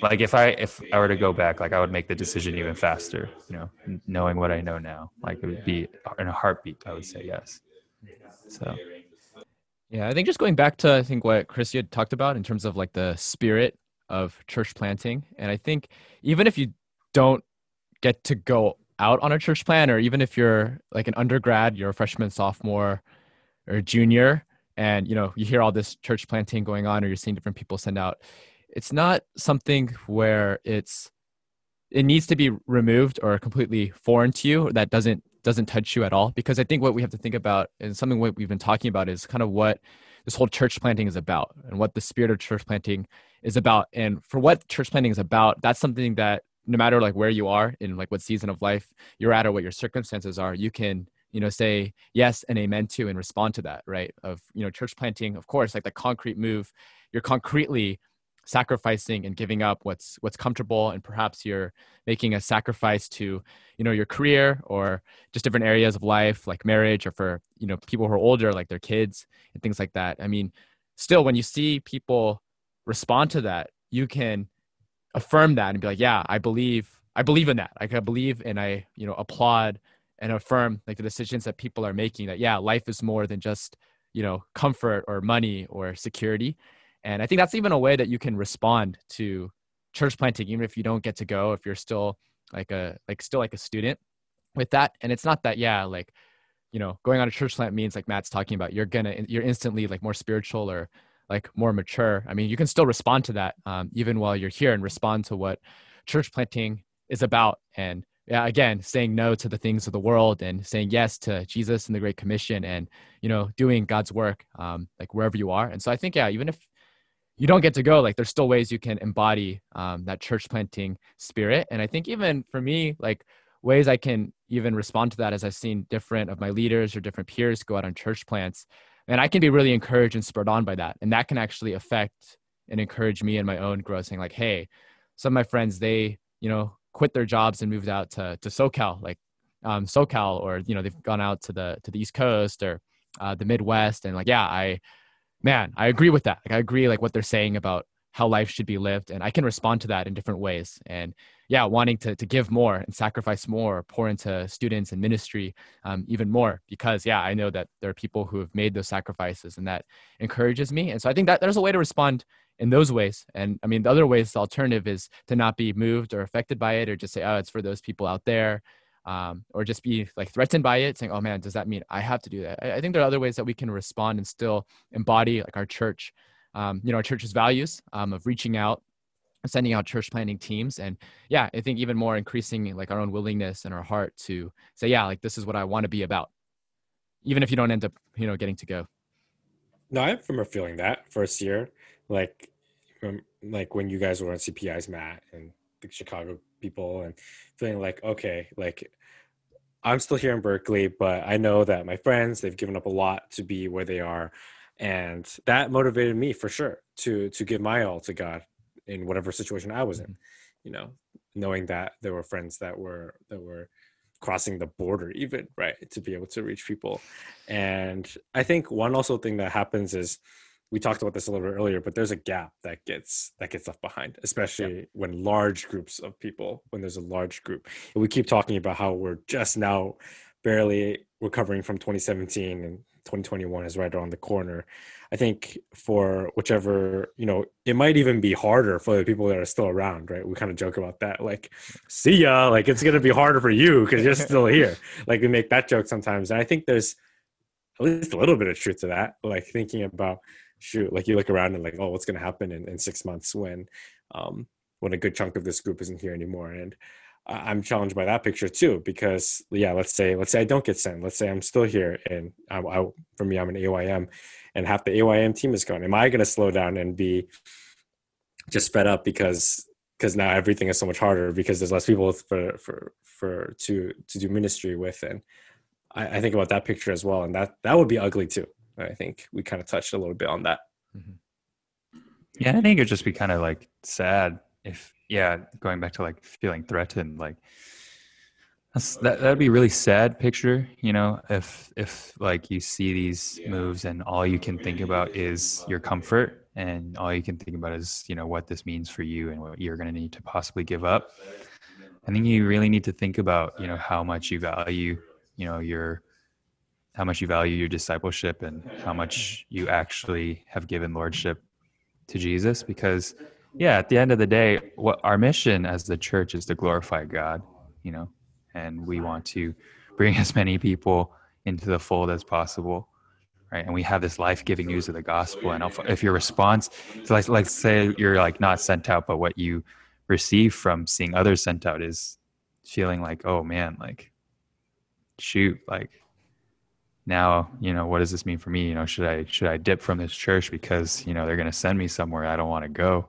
like if I if I were to go back, like I would make the decision even faster, you know, knowing what I know now. Like it would be in a heartbeat, I would say yes. So yeah, I think just going back to I think what Chris you had talked about in terms of like the spirit of church planting. And I think even if you don't get to go out on a church plant, or even if you're like an undergrad, you're a freshman, sophomore, or junior, and you know you hear all this church planting going on, or you're seeing different people send out, it's not something where it's it needs to be removed or completely foreign to you or that doesn't doesn't touch you at all. Because i think what we have to think about and something what we've been talking about is kind of what this whole church planting is about and what the spirit of church planting is about. And for what church planting is about that's something that no matter like where you are in like what season of life you're at or what your circumstances are you can you know say yes and amen to and respond to that right? Of you know church planting of course like the concrete move you're concretely sacrificing and giving up what's what's comfortable and perhaps you're making a sacrifice to you know your career or just different areas of life like marriage or for you know people who are older like their kids and things like that. I mean still when you see people respond to that you can affirm that and be like yeah i believe i believe in that. Like i believe and i you know applaud and affirm like the decisions that people are making that yeah life is more than just you know comfort or money or security and I think that's even a way that you can respond to church planting, even if you don't get to go, if you're still like a like still like a student with that. And it's not that, yeah, like, you know, going on a church plant means like Matt's talking about, you're gonna you're instantly like more spiritual or like more mature. I mean, you can still respond to that um, even while you're here and respond to what church planting is about. And yeah, again, saying no to the things of the world and saying yes to Jesus and the Great Commission and, you know, doing God's work, um, like wherever you are. And so I think, yeah, even if you don't get to go like there's still ways you can embody um, that church planting spirit and i think even for me like ways i can even respond to that as i've seen different of my leaders or different peers go out on church plants and i can be really encouraged and spurred on by that and that can actually affect and encourage me in my own growth saying like hey some of my friends they you know quit their jobs and moved out to, to socal like um, socal or you know they've gone out to the to the east coast or uh, the midwest. And like yeah i man, I agree with that. Like I agree like what they're saying about how life should be lived. And i can respond to that in different ways. And yeah wanting to, to give more and sacrifice more pour into students and ministry um, even more. Because yeah i know that there are people who have made those sacrifices and that encourages me. And so i think that there's a way to respond in those ways and i mean the other ways the alternative is to not be moved or affected by it or just say oh it's for those people out there um, or just be like threatened by it saying oh man does that mean i have to do that I, I think there are other ways that we can respond and still embody like our church um, you know, our church's values um, of reaching out, sending out church planting teams, and yeah, I think even more increasing like our own willingness and our heart to say, yeah, like this is what I want to be about, even if you don't end up, you know, getting to go. No, I remember feeling that first year, like, um, like when you guys were on CPI's Matt and the Chicago people, and feeling like, okay, like I'm still here in Berkeley, but I know that my friends they've given up a lot to be where they are and that motivated me for sure to to give my all to god in whatever situation i was in mm-hmm. you know knowing that there were friends that were that were crossing the border even right to be able to reach people and i think one also thing that happens is we talked about this a little bit earlier but there's a gap that gets that gets left behind especially yep. when large groups of people when there's a large group and we keep talking about how we're just now barely recovering from 2017 and 2021 is right around the corner. I think for whichever, you know, it might even be harder for the people that are still around, right? We kind of joke about that. Like, see ya, like it's going to be harder for you because you're still *laughs* here. Like, we make that joke sometimes. And I think there's at least a little bit of truth to that. Like, thinking about, shoot, like you look around and like, oh, what's going to happen in, in six months when, um, when a good chunk of this group isn't here anymore. And I'm challenged by that picture too because yeah, let's say let's say I don't get sent. Let's say I'm still here and I, I for me I'm an AYM, and half the AYM team is gone. Am I going to slow down and be just fed up because because now everything is so much harder because there's less people for for for to to do ministry with and I, I think about that picture as well and that that would be ugly too. I think we kind of touched a little bit on that. Mm-hmm. Yeah, I think it'd just be kind of like sad if yeah, going back to like feeling threatened, like that's, that that'd be a really sad picture, you know, if if like you see these moves and all you can think about is your comfort and all you can think about is you know what this means for you and what you're going to need to possibly give up. I think you really need to think about you know how much you value you know your how much you value your discipleship and how much you actually have given lordship to Jesus? Because yeah at the end of the day what our mission as the church is to glorify god you know and we want to bring *laughs* as many people into the fold as possible right? And we have this life-giving news of the gospel. And if your response so like, like say you're like not sent out but what you receive from seeing others sent out is feeling like oh man like shoot like now you know what does this mean for me you know should i should i dip from this church because you know they're going to send me somewhere i don't want to go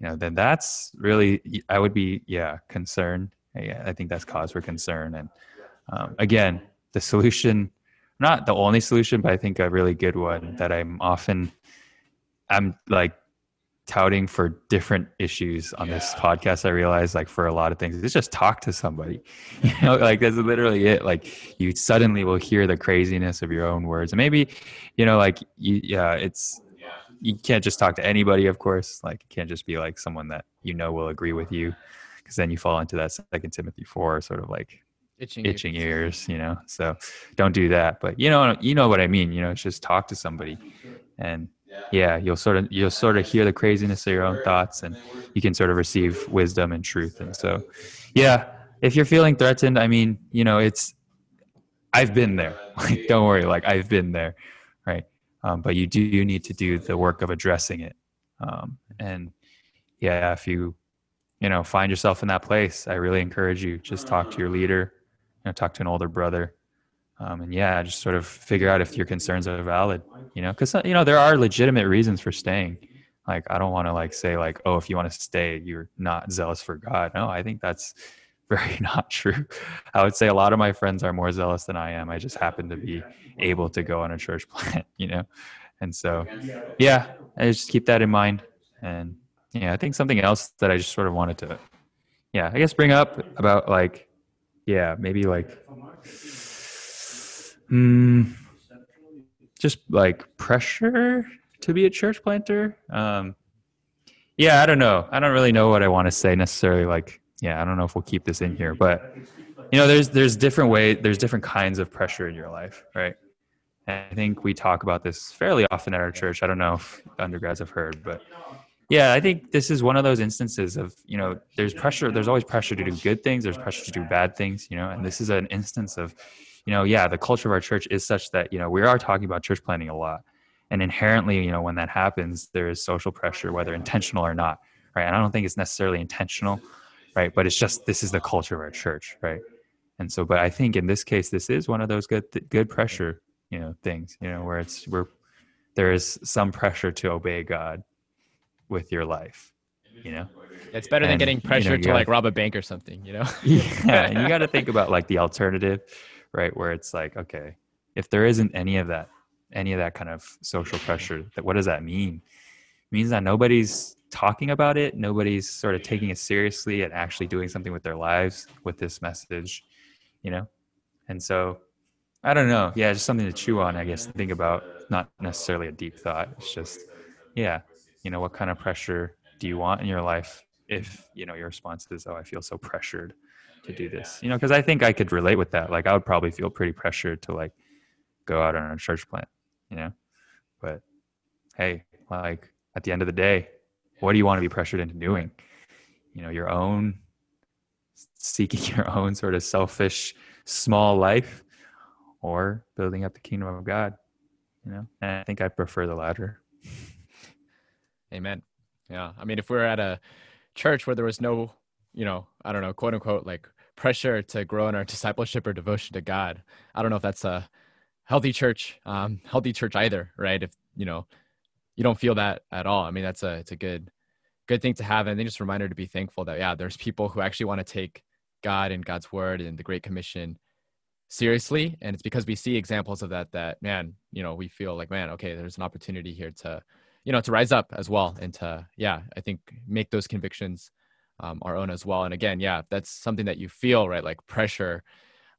you know, then that's really I would be yeah concerned. Yeah, I think that's cause for concern. And um, again, the solution, not the only solution, but I think a really good one that I'm often I'm like touting for different issues on yeah. this podcast i realized like for a lot of things it's just talk to somebody *laughs* you know *laughs* like that's literally it like you suddenly will hear the craziness of your own words and maybe you know like you, yeah it's you can't just talk to anybody, of course. Like it can't just be like someone that you know will agree with you, because then you fall into that Second Timothy four sort of like itching, itching ears. ears, you know. So don't do that. But you know, you know what I mean. You know, it's just talk to somebody, and yeah, you'll sort of you'll sort of hear the craziness of your own thoughts, and you can sort of receive wisdom and truth. And so, yeah, if you're feeling threatened, I mean, you know, it's I've been there. *laughs* Like, don't worry. Like I've been there, right? um, but you do need to do the work of addressing it um, and yeah if you you know find yourself in that place i really encourage you just talk to your leader you know talk to an older brother um, and yeah just sort of figure out if your concerns are valid you know because you know there are legitimate reasons for staying like i don't want to like say like oh if you want to stay you're not zealous for god no i think that's *laughs* very *laughs* not true. I would say a lot of my friends are more zealous than I am. I just happen to be able to go on a church *laughs* plant, you know? And so, yeah, I just keep that in mind. And yeah, I think something else that I just sort of wanted to, yeah, I guess bring up about like, yeah, maybe like, hmm, just like pressure to be a church planter. Um, yeah, I don't know. I don't really know what I want to say necessarily. Like, yeah, I don't know if we'll keep this in here, but you know, there's there's different way, there's different kinds of pressure in your life, right? And I think we talk about this fairly often at our church. I don't know if undergrads have heard, but yeah, I think this is one of those instances of you know, there's pressure. There's always pressure to do good things. There's pressure to do bad things, you know, and this is an instance of, you know, yeah, the culture of our church is such that you know we are talking about church planting a lot. And inherently you know when that happens there is social pressure whether intentional or not right? And i don't think it's necessarily intentional right? But it's just this is the culture of our church right? And so but i think in this case this is one of those good good pressure you know things you know where it's where there is some pressure to obey god with your life you know? It's better than getting pressure you to gotta- like rob a bank or something, you know? *laughs* yeah and you got to think about like the alternative right where it's like okay if there isn't any of that any of that kind of social pressure that what does that mean? It means that nobody's talking about it nobody's sort of taking it seriously and actually doing something with their lives with this message you know? And so i don't know. Yeah just something to chew on i guess think about. Not necessarily a deep thought. It's just yeah you know what kind of pressure do you want in your life if you know your response is oh i feel so pressured to do this you know because i think i could relate with that. Like i would probably feel pretty pressured to like go out on a church plant you know? But hey like at the end of the day what do you want to be pressured into doing? You know your own seeking *laughs* your own sort of selfish small life or building up the kingdom of god you know? And i think i prefer the latter. *laughs* Amen. Yeah. I mean, if we're at a church where there was no, you know, I don't know, quote unquote, like pressure to grow in our *laughs* discipleship or devotion to God, I don't know if that's a healthy church, um, *laughs* healthy church either, right? If, you know, you don't feel that at all. I mean, that's a, it's a good, good thing to have. And then just a reminder to be thankful that, yeah, there's people who actually want to take God and God's word and the Great Commission seriously. And it's because we see examples of that, that, man, you know, we feel like, man, okay, there's an opportunity here to, you know to rise up as well and to yeah i think make those convictions um, our own as well. And again yeah that's something that you feel right like pressure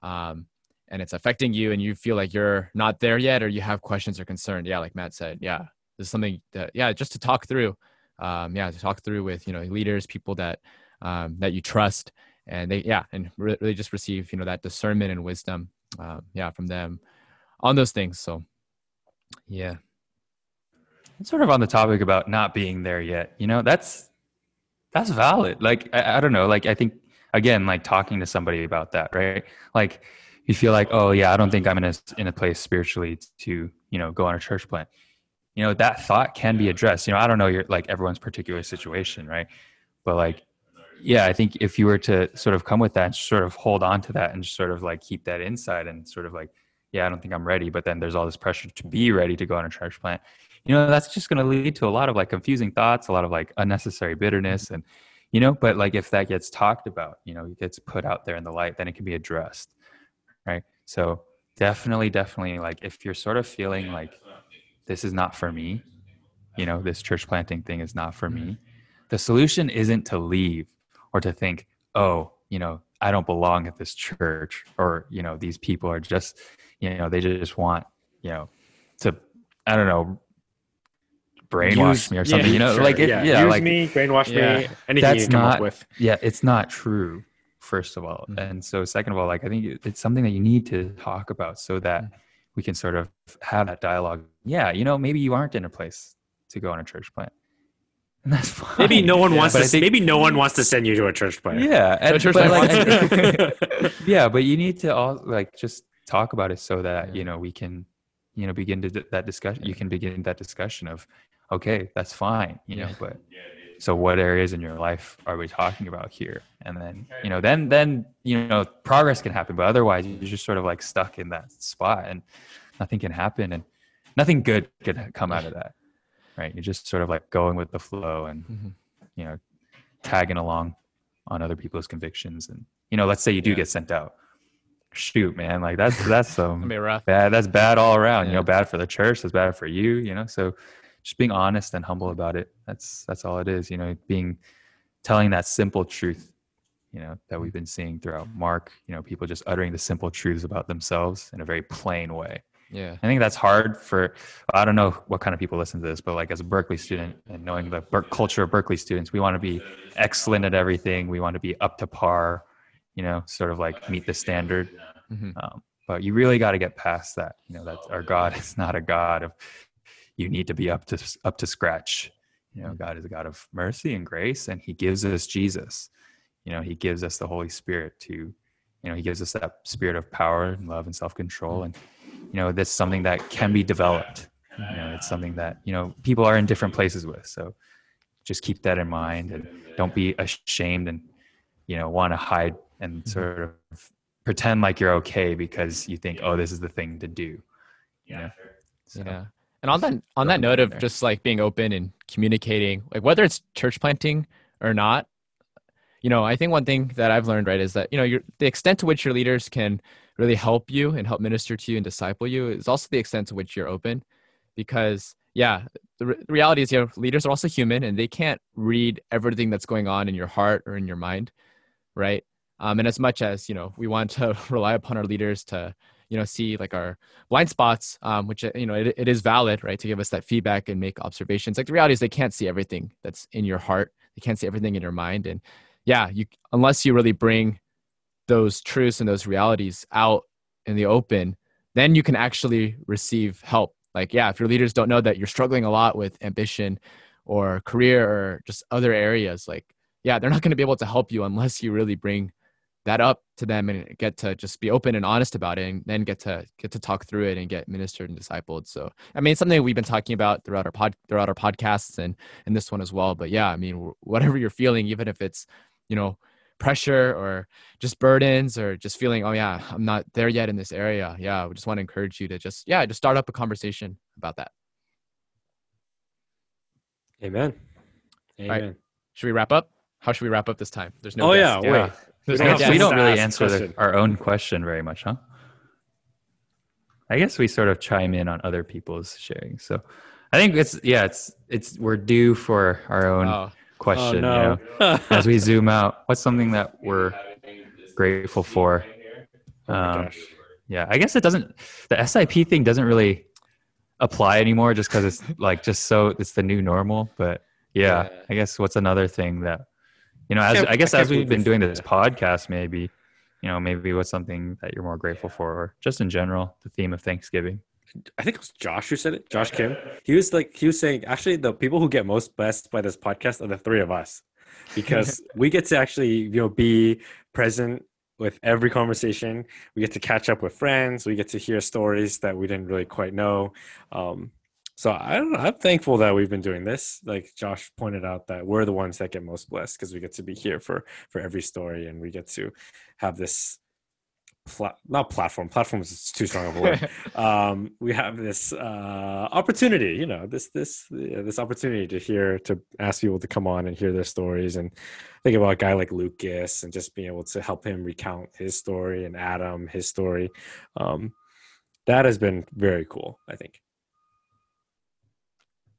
um, and it's affecting you and you feel like you're not there yet or you have questions or concern yeah like matt said yeah this is something that yeah just to talk through um, yeah to talk through with you know leaders people that um, that you trust and they yeah and re- really just receive you know that discernment and wisdom um, yeah from them on those things. So yeah. Sort of on the topic about not being there yet you know that's that's valid. Like I, I don't know. Like i think again like talking to somebody about that right? Like you feel like oh yeah i don't think i'm in a in a place spiritually to you know go on a church plant. You know that thought can be addressed. You know i don't know your like everyone's particular situation right? But like yeah i think if you were to sort of come with that and sort of hold on to that and just sort of like keep that inside and sort of like yeah i don't think i'm ready but then there's all this pressure to be ready to go on a church plant you know that's just going to lead to a lot of like confusing thoughts a lot of like unnecessary bitterness and you know but like if that gets talked about you know it gets put out there in the light then it can be addressed right? So definitely definitely like if you're sort of feeling like this is not for me you know this church planting thing is not for me mm-hmm. the solution isn't to leave or to think oh you know i don't belong at this church or you know these people are just you know they just want you know to i don't know brainwash me or something yeah, you know sure, like it, yeah, use like me, brainwash Yeah. me, anything That's you come not- up with. yeah it's not true first of all Mhm. and so second of all like i think it's something that you need to talk about so that we can sort of have that dialogue yeah you know maybe you aren't in a place to go on a church plant and that's fine Maybe no one Yeah, wants to. Think- maybe no one wants to send you to a church plant. yeah and, church but like, wants- *laughs* *laughs* yeah but you need to all like just talk about it so that Yeah. you know we can you know begin to d- that discussion you can begin that discussion of okay that's fine you know *laughs* Yeah. but so what areas in your life are we talking about here and then you know then then you know progress can happen but otherwise you're just sort of like stuck in that spot and nothing can happen and nothing good can come out of that right you're just sort of like going with the flow and Mhm. you know tagging along on other people's convictions and you know let's say you do Yeah. get sent out shoot man like that's that's *laughs* um rough. bad that's bad all around you know bad for the church that's bad for you you know so just being honest and humble about it that's that's all it is you know being telling that simple truth you know that we've been seeing throughout mark you know people just uttering the simple truths about themselves in a very plain way Yeah. I think that's hard for I don't know what kind of people listen to this, but like as a Berkeley student and knowing the Ber- culture of Berkeley students, we want to be excellent at everything. We want to be up to par, you know, sort of like meet the standard. Mhm. Um, but you really got to get past that. You know, that our God is not a God of you need to be up to up to scratch. You know, mm. God is a God of mercy and grace, and He gives us Jesus. You know, He gives us the Holy Spirit to, you know, He gives us that spirit of power and love and self control, and you know, that's something that can be developed. You know, it's something that you know people are in different places with. So just keep that in mind, and don't be ashamed and you know want to hide and mm-hmm. sort of pretend like you're okay because you think, oh, this is the thing to do. You know? So, Yeah. And on that on that note of just like being open and communicating, like whether it's church planting or not, you know, I think one thing that I've learned right is that you know your the extent to which your leaders can really help you and help minister to you and disciple you is also the extent to which you're open, because yeah, the, re- the reality is you know leaders are also human and they can't read everything that's going on in your heart or in your mind, right? Um, and as much as you know we want to *laughs* rely upon our leaders to you know see like our blind spots um, which uh, you know it, it is valid right to give us that feedback and make observations. Like the reality is they can't see everything that's in your heart. They can't see everything in your mind. And yeah you unless you really bring those truths and those realities out in the open then you can actually receive help. Like yeah if your leaders don't know that you're struggling a lot with ambition or career or just other areas like yeah they're not going to be able to help you unless you really bring that up to them and get to just be open and honest about it and then get to get to talk through it and get ministered and discipled so i mean it's something we've been talking about throughout our pod throughout our podcasts and and this one as well but yeah i mean whatever you're feeling even if it's you know pressure or just burdens or just feeling oh yeah i'm not there yet in this area yeah we just want to encourage you to just yeah just start up a conversation about that Amen. right. Amen. should we wrap up how should we wrap up this time there's no oh guest. yeah, wait. There's We don't guest. we don't really answer the, our own question very much, huh? I guess we sort of chime in on other people's sharing. So I think it's yeah, it's it's we're due for our own oh, question. oh You know, as we zoom out, what's something that we're grateful for? oh um. Yeah, I guess it doesn't. The SIP thing doesn't really apply anymore, just because it's like just so it's the new normal. But yeah, Yeah. I guess what's another thing that you know, as I guess I as we've been doing this podcast, maybe you know, maybe what's something that you're more grateful for, or just in general, the theme of Thanksgiving. I think it was Josh who said it. Josh Kim. He was like he was saying actually the people who get most blessed by this podcast are the three of us. Because *laughs* we get to actually, you know, be present with every conversation. We get to catch up with friends. We get to hear stories that we didn't really quite know. Um, so I don't know. I'm thankful that we've been doing this. Like Josh pointed out, that we're the ones that get most blessed because we get to be here for for every story, and we get to have this. Pla- not platform. Platform is too strong of a word *laughs* um, we have this uh, opportunity, you know, this this uh, this opportunity to hear to ask people to come on and hear their stories, and think about a guy like Lucas and just being able to help him recount his story and Adam his story. Um, that has been very cool. I think.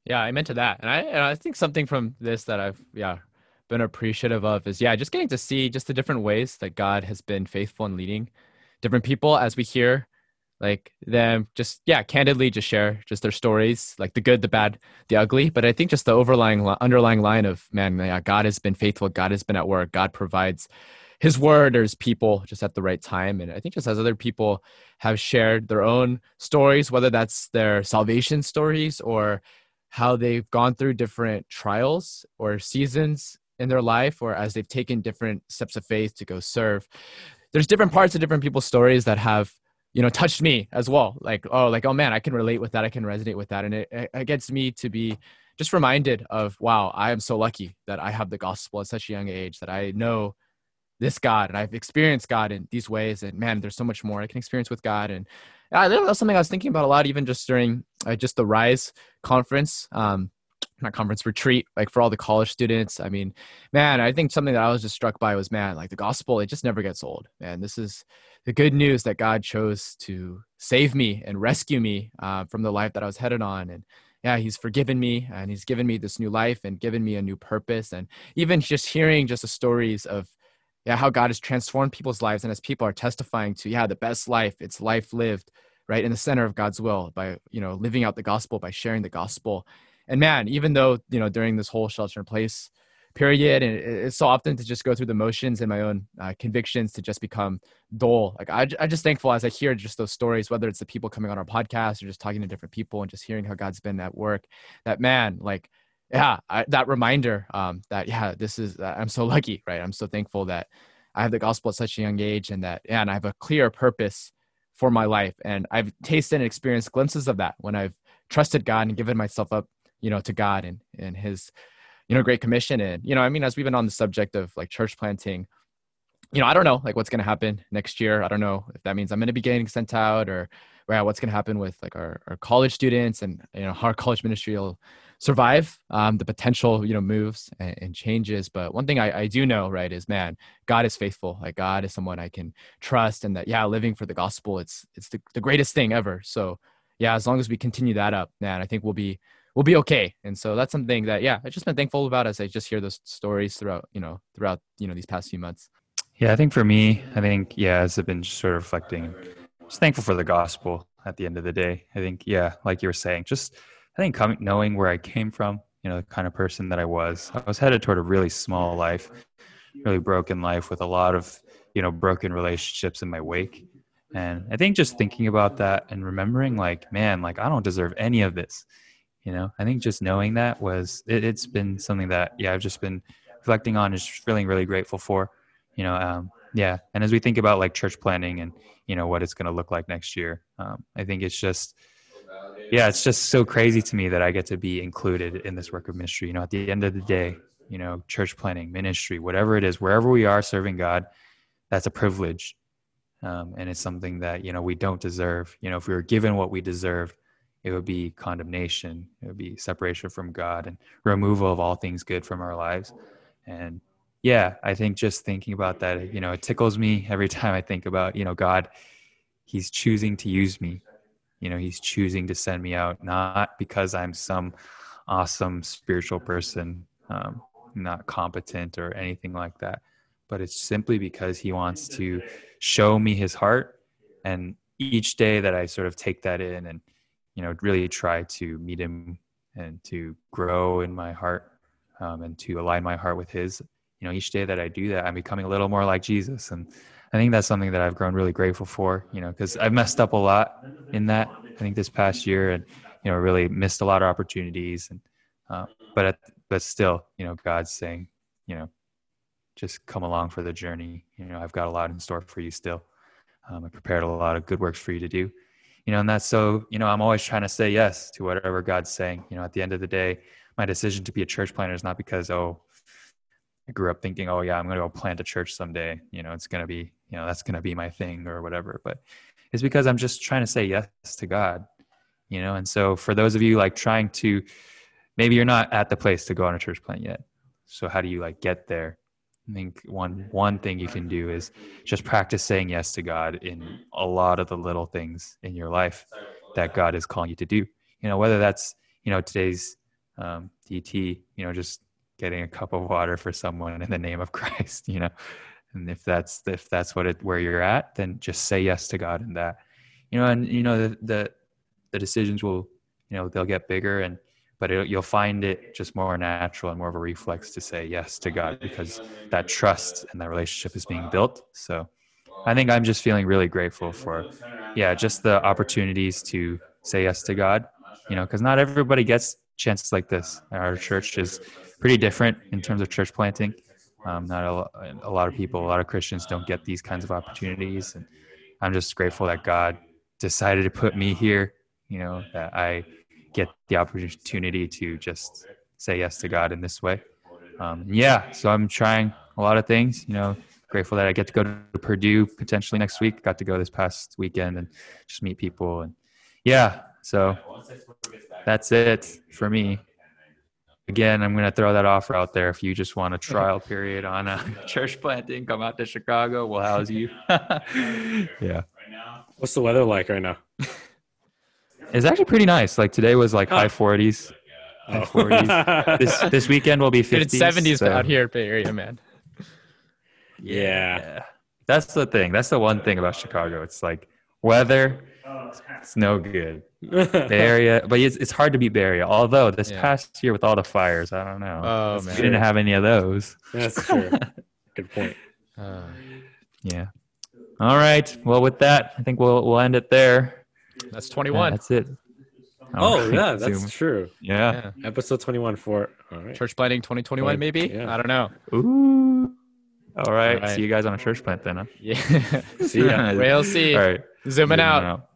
Yeah, I meant to that, and I and I think something from this that I've yeah been appreciative of is yeah just getting to see just the different ways that God has been faithful in leading different people as we hear like them just yeah candidly just share just their stories like the good the bad the ugly but i think just the overlying underlying line of man yeah god has been faithful god has been at work god provides his word or his people just at the right time and i think just as other people have shared their own stories whether that's their salvation stories or how they've gone through different trials or seasons in their life or as they've taken different steps of faith to go serve. There's different parts of different people's stories that have you know touched me as well. Like oh like oh man i can relate with that. I can resonate with that. And it, it gets me to be just reminded of wow i am so lucky that i have the gospel at such a young age that i know this god and i've experienced god in these ways. And man there's so much more i can experience with god. And uh, that was something i was thinking about a lot even just during uh, just the rise conference um not conference retreat like for all the college students. I mean man i think something that i was just struck by was man like the gospel it just never gets old. Man this is the good news that god chose to save me and rescue me uh, from the life that i was headed on. And yeah he's forgiven me and he's given me this new life and given me a new purpose. And even just hearing just the stories of yeah how god has transformed people's lives and as people are testifying to yeah the best life it's life lived right in the center of God's will by you know living out the gospel by sharing the gospel. And man, even though you know during this whole shelter in place period and it's so often to just go through the motions and my own uh, convictions to just become dull like I, i'm just thankful as i hear just those stories whether it's the people coming on our podcast or just talking to different people and just hearing how god's been at work that man like yeah I, that reminder um, that yeah this is uh, i'm so lucky right? I'm so thankful that i have the gospel at such a young age and that yeah, and i have a clear purpose for my life. And i've tasted and experienced glimpses of that when i've trusted god and given myself up you know to god and and his you know great commission. And you know i mean as we've been on the subject of like church planting you know i don't know like what's going to happen next year. I don't know if that means i'm going to be getting sent out or yeah, what's going to happen with like our, our college students and you know how *laughs* our college ministry will survive um, the potential you know moves and, and changes but one thing I, I, do know right is man god is faithful like god is someone i can trust and that yeah living for the gospel it's it's the, the greatest thing ever so yeah as long as we continue that up man i think we'll be we'll be okay. And so that's something that yeah, I've just been thankful about as I just hear those stories throughout, you know, throughout, you know, these past few months. Yeah, I think for me, I think yeah, as I've been sort of reflecting, just thankful for the gospel at the end of the day. I think yeah, like you were saying, just I think coming knowing where I came from, you know, the kind of person that I was. I was headed toward a really small life, really broken life with a lot of, you know, broken relationships in my wake. And I think just thinking about that and remembering like, man, like I don't deserve any of this you know i think just knowing that was it, has been something that yeah i've just been reflecting on and just feeling really grateful for you know um, yeah and as we think about like church planting and you know what it's going to look like next year um, i think it's just yeah it's just so crazy to me that i get to be included in this work of ministry. You know at the end of the day you know church planting ministry whatever it is wherever we are serving god that's a privilege. Um, and it's something that you know we don't deserve. You know if we were given what we deserve it would be condemnation. It would be separation from god and removal of all things good from our lives. And yeah i think just thinking about that you know it tickles me every *laughs* time i think about you know god he's choosing to use me you know he's choosing to send me out not because i'm some awesome spiritual person um, not competent or anything like that but it's simply because he wants to show me his heart. And each day that i sort of take that in and you know really try to meet him and to grow in my heart um, and to align my heart with his you know each day that i do that i'm becoming a little more like jesus. And i think that's something that i've grown really grateful for you know because i've messed up a lot in that i think this past year and you know really missed a lot of opportunities and uh, but at, but still you know god's saying you know just come along for the journey. You know i've got a lot in store for you still. Um, i prepared a lot of good works for you to do. You know and that's so you know i'm always trying to say yes to whatever god's saying. You know at the end of the day my decision to be a church planter is not because oh grew up thinking oh yeah i'm going to go plant a church someday you know it's going to be you know that's going to be my thing or whatever but it's because i'm just trying to say yes to god you know and so for those of you like trying to maybe you're not at the place to go on a church plant yet so how do you like get there I think one one thing you can do is just practice saying yes to God in a lot of the little things in your life that God is calling you to do. You know, whether that's you know today's um, DT, you know, just getting a cup of water for someone in the name of *laughs* Christ. You know, and if that's if that's what it where you're at, then just say yes to God in that. You know, and you know the the, the decisions will you know they'll get bigger and but it, you'll find it just more natural and more of a reflex to say yes to God because that trust and that relationship is being built. So I think I'm just feeling really grateful for, yeah, just the opportunities to say yes to God, you know, because not everybody gets chances like this. Our church is pretty different in terms of church planting. Um, not a, a lot of people, a lot of Christians don't get these kinds of opportunities. And I'm just grateful that God decided to put me here, you know, that I get the opportunity to just say yes to God in this way. Um, yeah, so I'm trying a lot of things. You know, grateful that I get to go to Purdue potentially next week. Got to go this past weekend and just meet people and yeah. So that's it for me. Again, I'm going to throw that offer out there. If you just want a *laughs* trial period on a *laughs* church planting, come out to Chicago. We'll house you. *laughs* yeah. What's the weather like right now? It's actually pretty nice. Like today was like high 40s. High 40s. this this weekend will be 50s. It's 70s so. out here Bay Area, man. Yeah. That's the thing. That's the one thing about Chicago. It's like weather It's no good. *laughs* Bay Area, but it's, it's hard to beat Bay Area. Although this Yeah. past year with all the fires, I don't know. Oh man, we didn't have any of those. That's true. *laughs* Good point. Uh, Yeah. All right. Well, with that, I think we'll we'll end it there. that's Yeah, 21. that's it. Oh All right, yeah, that's Zoom. true. yeah. Yeah. Episode twenty-one for all right. Church planting 2021, maybe. Yeah. I don't know. Ooh. All right. All right. See you guys on a church plant then. Huh? Yeah. *laughs* See ya. We'll see. All right. Zooming Zooming out. out.